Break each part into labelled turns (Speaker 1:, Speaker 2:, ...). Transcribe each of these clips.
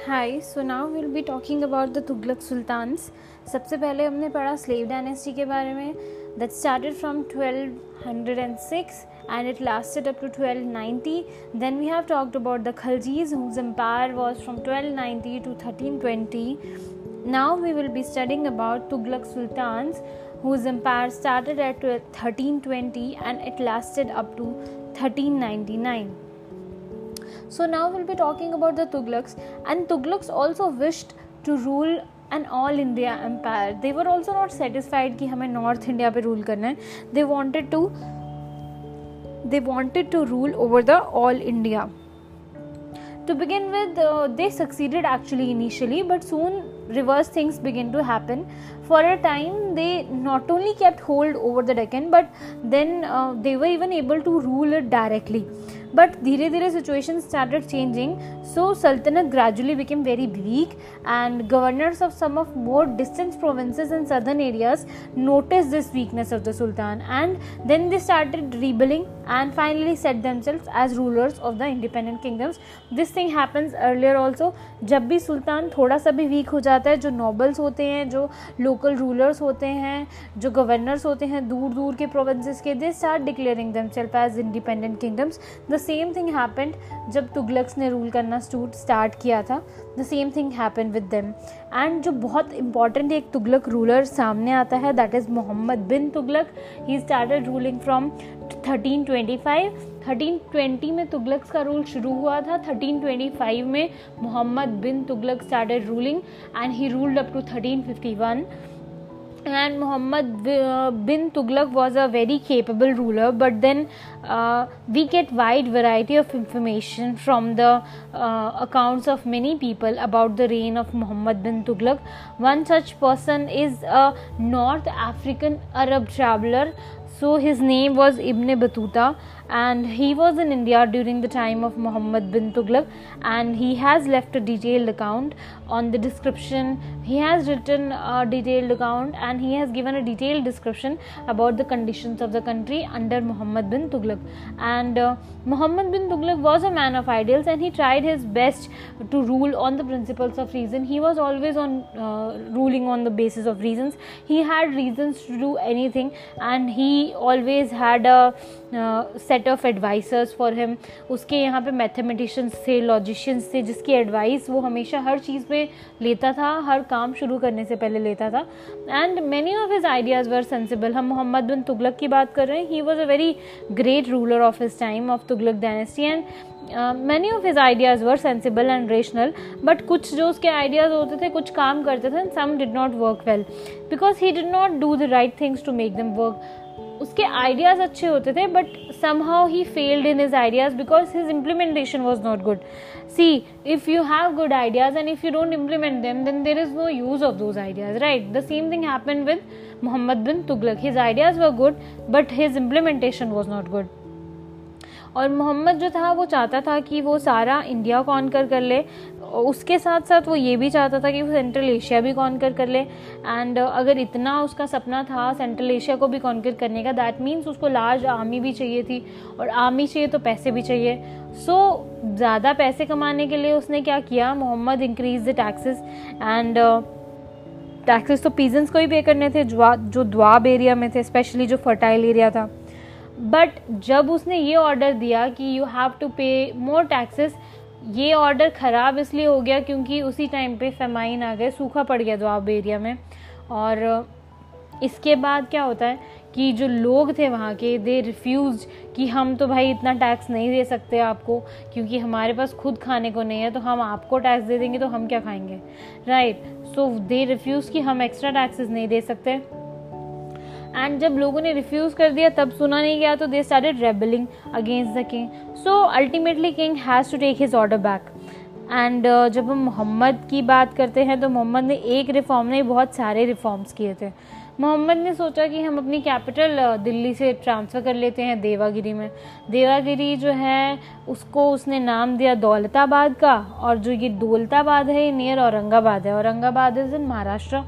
Speaker 1: Hi so now will be talking about the Tughlaq sultans सबसे पहले हमने पढ़ा स्लेव डायनेस्टी के बारे में that started from twelve hundred and six and it lasted up to twelve ninety then we have talked about the Khaljis whose empire was from twelve ninety to thirteen twenty now we will be studying about Tughlaq sultans whose empire started at thirteen twenty and it lasted up to thirteen ninety nine so now we'll be talking about the Tughlaqs, and Tughlaqs also wished to rule an all India empire. They were also not satisfied कि हमें North India पे rule करना है. They wanted to they wanted to rule over the all India. To begin with, uh, they succeeded actually initially, but soon reverse things began to happen. For a time, they not only kept hold over the Deccan, but then uh, they were even able to rule it directly. but धीरे धीरे situation started changing so सल्तनत gradually became very weak and governors of some of more distance provinces in southern areas notice this weakness of the sultan and then they started rebelling and finally set themselves as rulers of the independent kingdoms this thing happens earlier also जब भी सुल्तान थोड़ा सा भी week हो जाता है, जो nobles होते हैं, जो लोकल रूलर्स होते हैं, जो गवर्नर्स होते हैं दूर दूर के प्रोविंस के they start declaring themself as independent kingdoms the same thing happened जब तुगलक्स ने रूल करना स्टूट स्टार्ट किया था the same thing happen with them and जो बहुत इंपॉर्टेंट एक तुगलक रूलर सामने आता है that is Muhammad bin Tughlaq. He started ruling from 1325 1320 में तुगलक्स का रूल शुरू हुआ था 1325 में Muhammad bin Tughlaq started ruling and he ruled up to 1351 and Muhammad uh, bin Tughlaq was a very capable ruler but then uh, we get wide variety of information from the uh, accounts of many people about the reign of Muhammad bin Tughlaq. One such person is a North African Arab traveler. So his name was Ibn Battuta and he was in India during the time of Muhammad bin Tughlaq. And he has left a detailed account on the description. He has written a detailed account and he has given a detailed description about the conditions of the country under Muhammad bin Tughlaq. And uh, Muhammad bin Tughlaq was a man of ideals and he tried his best to rule on the principles of reason. He was always on uh, ruling on the basis of reasons. He had reasons to do anything and he always had a set of advisers for him उसके यहाँ पे mathematicians थे logicians थे, जिसकी advice वो हमेशा हर चीज़ में लेता था, हर काम शुरू करने से पहले लेता था। And many of his ideas were sensible हम मोहम्मद बिन तुगलक की बात कर रहे हैं। He was a very great ruler of his time of Tughlaq dynasty and many of his ideas were sensible and rational but कुछ जो उसके आइडियाज़ होते थे, कुछ काम करते थे some did not work well because he did not do the right things to make them work उसके आइडियाज़ अच्छे होते थे but somehow he failed in his ideas because his implementation was not good see if you have good ideas and if you don't implement them then there is no use of those ideas right the same thing happen with Muhammad bin Tughlaq his ideas were good but his implementation was not good और मोहम्मद जो था, वो चाहता था कि वो सारा India को ऑनकर कर ले उसके साथ साथ वो ये भी चाहता था कि वो सेंट्रल एशिया भी कॉन्कर कर ले। एंड अगर इतना उसका सपना था सेंट्रल एशिया को भी कॉन्कर करने का दैट मीन्स उसको लार्ज आर्मी भी चाहिए थी। और आर्मी चाहिए तो पैसे भी चाहिए। सो so, ज़्यादा पैसे कमाने के लिए उसने क्या किया? Muhammad increase the taxes and taxes तो पीजेंस को ही पे करने थे जो द्वाब एरिया में थे स्पेशली जो फर्टाइल एरिया था। बट जब उसने ये ऑर्डर दिया कि you have to pay more taxes ये ऑर्डर ख़राब इसलिए हो गया क्योंकि उसी टाइम पे फेमाइन आ गए, सूखा पड़ गया द्वाब एरिया में। और, इसके बाद क्या होता है कि जो लोग थे वहाँ के दे रिफ्यूज़ कि हम तो भाई इतना टैक्स नहीं दे सकते आपको, क्योंकि हमारे पास खुद खाने को नहीं है तो हम आपको टैक्स दे देंगे तो हम क्या खाएँगे? राइट सो दे रिफ्यूज़ कि हम एक्स्ट्रा टैक्सेस नहीं दे सकते। एंड जब लोगों ने रिफ्यूज़ कर दिया तब सुना नहीं गया तो they started rebelling against the king so ultimately king has to take his order back and जब हम मोहम्मद की बात करते हैं तो मोहम्मद ने एक रिफॉर्म नहीं बहुत सारे रिफॉर्म्स किए थे। मोहम्मद ने सोचा कि हम अपनी कैपिटल uh, दिल्ली से ट्रांसफ़र कर लेते हैं देवागिरी में। देवागिरी जो है उसको उसने नाम दिया दौलताबाद का और जो ये दौलताबाद है ये नियर औरंगाबाद है। Aurangabad is in Maharashtra.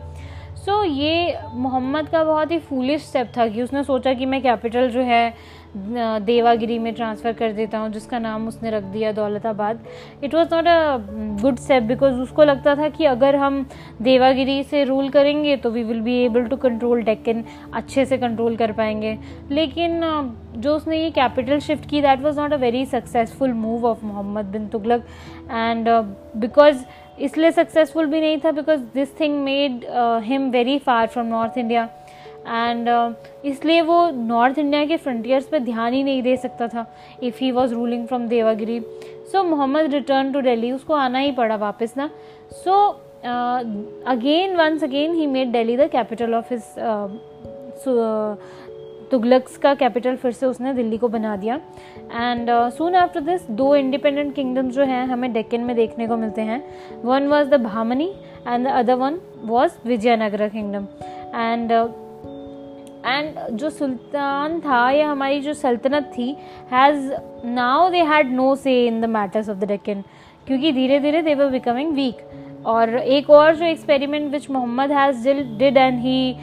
Speaker 1: So so, ये मोहम्मद का बहुत ही फूलिश स्टेप था कि उसने सोचा कि मैं कैपिटल जो है देवागिरी में ट्रांसफ़र कर देता हूँ जिसका नाम उसने रख दिया Daulatabad. It was not a good step because उसको लगता था कि अगर हम देवागिरी से रूल करेंगे तो we will be able to control Deccan अच्छे से कंट्रोल कर पाएँगे। लेकिन जो उसने ये कैपिटल शिफ्ट की that was not a very successful move of Muhammad bin Tughlaq. And because इसलिए सक्सेसफुल भी नहीं था because this thing made him very far from north India and इसलिए वो नॉर्थ इंडिया के फ्रंटियर्स पे ध्यान ही नहीं दे सकता था if he was ruling from Devagiri so Muhammad return to Delhi उसको आना ही पड़ा वापस ना. So again once again he made Delhi the capital of his Tughlaqs का कैपिटल फिर से उसने दिल्ली को बना दिया। एंड सून आफ्टर दिस दो इंडिपेंडेंट किंगडम्स जो हैं, हमें डेक्कन में देखने को मिलते हैं। One was the Bahmani and the other one was Vijayanagara kingdom and and जो सुल्तान था या हमारी जो सल्तनत थी has now they had no say in the matters of the Deccan क्योंकि धीरे धीरे दे वर बिकमिंग वीक और एक और जो experiment which Muhammad has did and he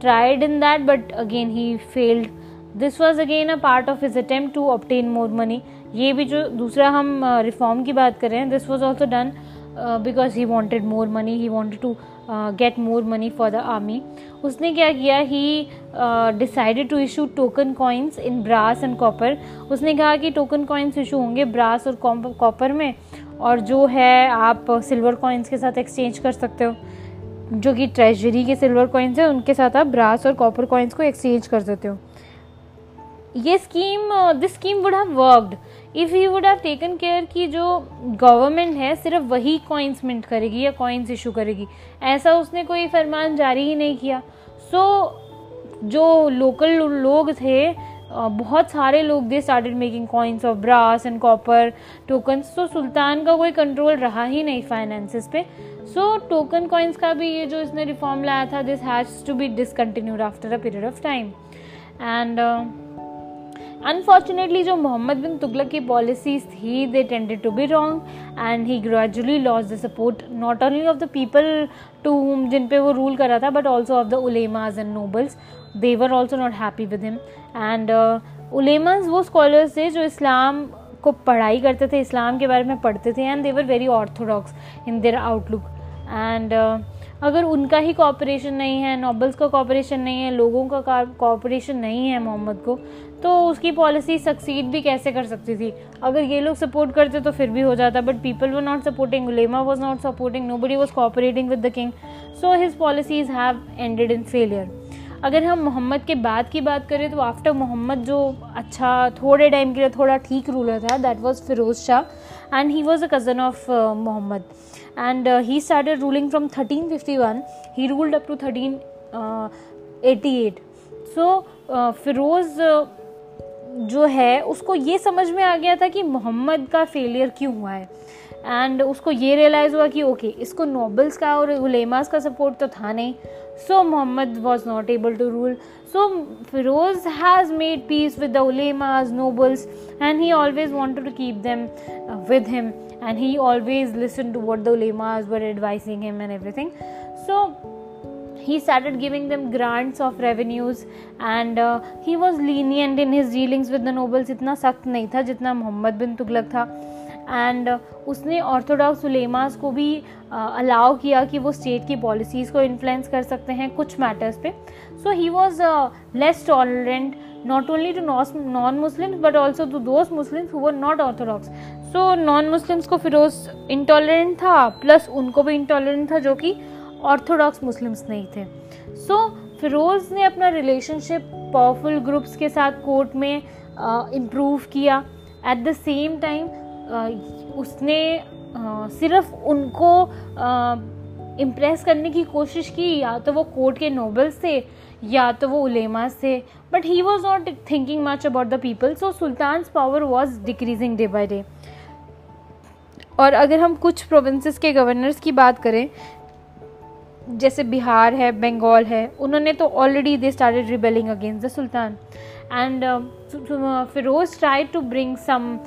Speaker 1: tried in that but again he failed this was again a part of his attempt to obtain more money ये भी जो दूसरा हम रिफॉर्म की बात कर रहे हैं this was also done because he wanted more money he wanted to get more money for the army उसने क्या किया? He decided to issue token coins in brass and copper उसने कहा कि टोकन कॉइन्स इशू होंगे brass और copper में, और जो है आप सिल्वर कॉइन्स के साथ एक्सचेंज कर सकते हो। जो कि ट्रेजरी के सिल्वर कॉइन्स है उनके साथ आप ब्रास और कॉपर कॉइन्स को एक्सचेंज कर सकते हो। ये scheme this scheme would have worked if he would have taken care कि जो गवर्नमेंट है सिर्फ़ वही कॉइन्स मिंट करेगी या कॉइन्स इशू करेगी। ऐसा उसने कोई फरमान जारी ही नहीं किया। सो so, जो लोकल लोग थे बहुत सारे लोग they started making coins of brass and copper tokens तो सुल्तान का कोई कंट्रोल रहा ही नहीं फाइनेंसिस पे। सो टोकन कॉइन्स का भी ये जो इसने रिफॉर्म लाया था this has to be discontinued after a period of time and unfortunately जो मोहम्मद बिन तुगलक की पॉलिसीज़ थी they tended to be wrong and he gradually loss the support not only of the people to whom जिन पे वो rule कर रहा था but also of the उलेमाज and nobles they were also not happy with him and उलेमाज वो scholars थे जो इस्लाम को पढ़ाई करते थे इस्लाम के बारे में पढ़ते थे and they were very orthodox in their outlook and अगर उनका ही कॉपरेशन नहीं है नॉबल्स का कॉपरेशन नहीं है, लोगों का कॉपरेशन नहीं है मोहम्मद को तो उसकी पॉलिसी सक्सीड भी कैसे कर सकती थी? अगर ये लोग सपोर्ट करते तो फिर भी हो जाता but people were not supporting Ulema was not supporting nobody was cooperating with the king so his policies have ended in failure अगर हम मोहम्मद के बाद की बात करें तो आफ्टर मोहम्मद जो अच्छा थोड़े टाइम के लिए थोड़ा ठीक रूलर था that was Firoz Shah and he was a cousin of Muhammad. And he started ruling from thirteen fifty one he ruled up to thirteen eighty eight so Firoz जो है उसको ये समझ में आ गया था कि मोहम्मद का फेलियर क्यों हुआ है। एंड उसको ये रियलाइज़ हुआ कि ओके okay, इसको नोबल्स का और उलेमास का सपोर्ट तो था नहीं। So Muhammad was not able to rule so Firoz has made peace with the ulemas nobles and he always wanted to keep them with him and he always listen to what the ulemas were advising him and everything so he started giving them grants of revenues and uh, he was lenient in his dealings with the nobles इतना सख्त नहीं था जितना मोहम्मद बिन तुगलक था and uh, उसने orthodox ulemas को भी allow uh, किया कि वो स्टेट की पॉलिसीज़ को इन्फ्लुएंस कर सकते हैं कुछ मैटर्स पे। So he was less tolerant not only to non-Muslims but also to those Muslims who were not orthodox. So non Muslims को फिरोज इंटॉलरेंट था प्लस उनको भी इंटॉलरेंट था जो कि ऑर्थोडॉक्स मुस्लिम्स नहीं थे। सो so, फिरोज़ ने अपना रिलेशनशिप पावरफुल ग्रुप्स के साथ कोर्ट में इम्प्रूव uh, किया। एट द सेम टाइम उसने सिर्फ़ उनको इम्प्रेस करने की कोशिश की, या तो वो कोर्ट के नोबल्स थे, या तो वो उलेमास थे but he was not thinking much about the people so sultan power was decreasing day by day और अगर हम कुछ प्रोविंसेस के गवर्नर्स की बात करें, जैसे बिहार है, बंगाल है, उन्होंने तो already they started rebelling against the sultan and Firoz try to bring some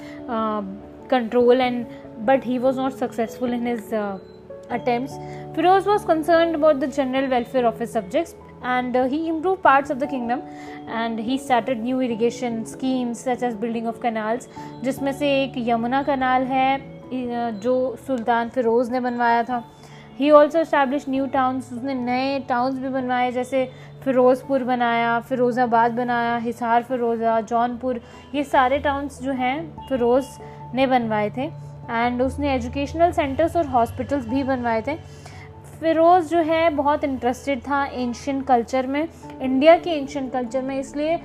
Speaker 1: control and but he was not successful in his attempt Firoz was concerned about the general welfare of his subjects and uh, he improved parts of the kingdom and he started new irrigation schemes such as building of canals जिसमें से एक यमुना कनाल है जो सुल्तान फिरोज़ ने बनवाया था he also establish new towns उसने नए टाउन्स भी बनवाए जैसे फ़िरोज़पुर बनाया फ़िरोज़ाबाद बनाया हिसार फ़िरोज़ा जौनपुर ये सारे टाउन्स जो हैं फ़िरोज़ ने बनवाए थे। एंड उसने एजुकेशनल सेंटर्स और हॉस्पिटल्स भी बनवाए थे। फ़िरोज़ जो है बहुत इंटरेस्टेड था एंशियन कल्चर में इंडिया के एंशियन कल्चर में। इसलिए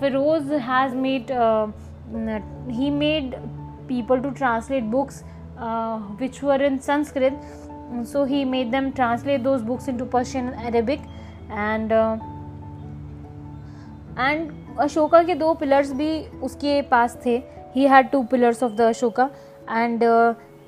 Speaker 1: Firoz has made he made people to translate books which were in Sanskrit so he made them translate those books into persian and arabic. And uh, and Ashoka के दो pillars भी उसके पास थे। He had two pillars of the Ashoka and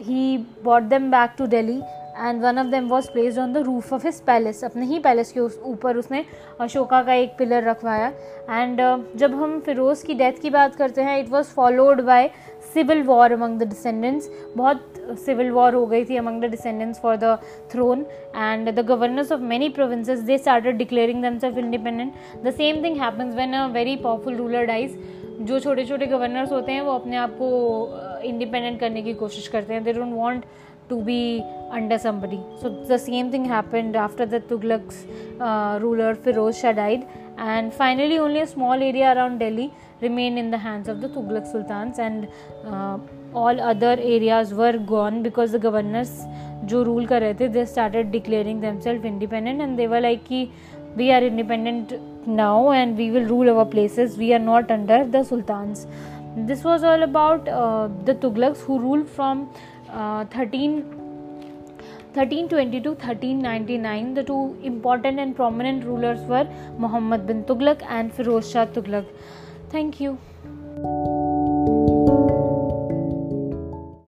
Speaker 1: he bought them back to Delhi and one of them was placed on the roof of his palace अपने ही palace के ऊपर उसने अशोका का एक पिलर रखवाया एंड uh, जब हम फिरोज़ की डेथ की बात करते हैं it was followed by civil war among the descendants बहुत सिविल वॉर हो गई थी among the descendants for the throne and the governors of many provinces they started declaring themself independent the same thing happens when a very powerful ruler dies जो छोटे छोटे governors होते हैं, वो अपने आप को इंडिपेंडेंट करने की कोशिश करते हैं। They don't want to be under somebody so the same thing happened after the Tughlaqs ruler Firoz Shah died and finally only a small area around Delhi remain in the hands of the Tughlaq sultan and all other areas were gone because the governors जो rule कर रहे थे they started declaring themself independent and they were like की we are independent now and we will rule our places. We are not under the sultans. This was all about uh, the tughlaqs who ruled from uh, 13 1320 to 1399 the two important and prominent rulers were muhammad bin tughlaq and firoz shah tughlaq. Thank you.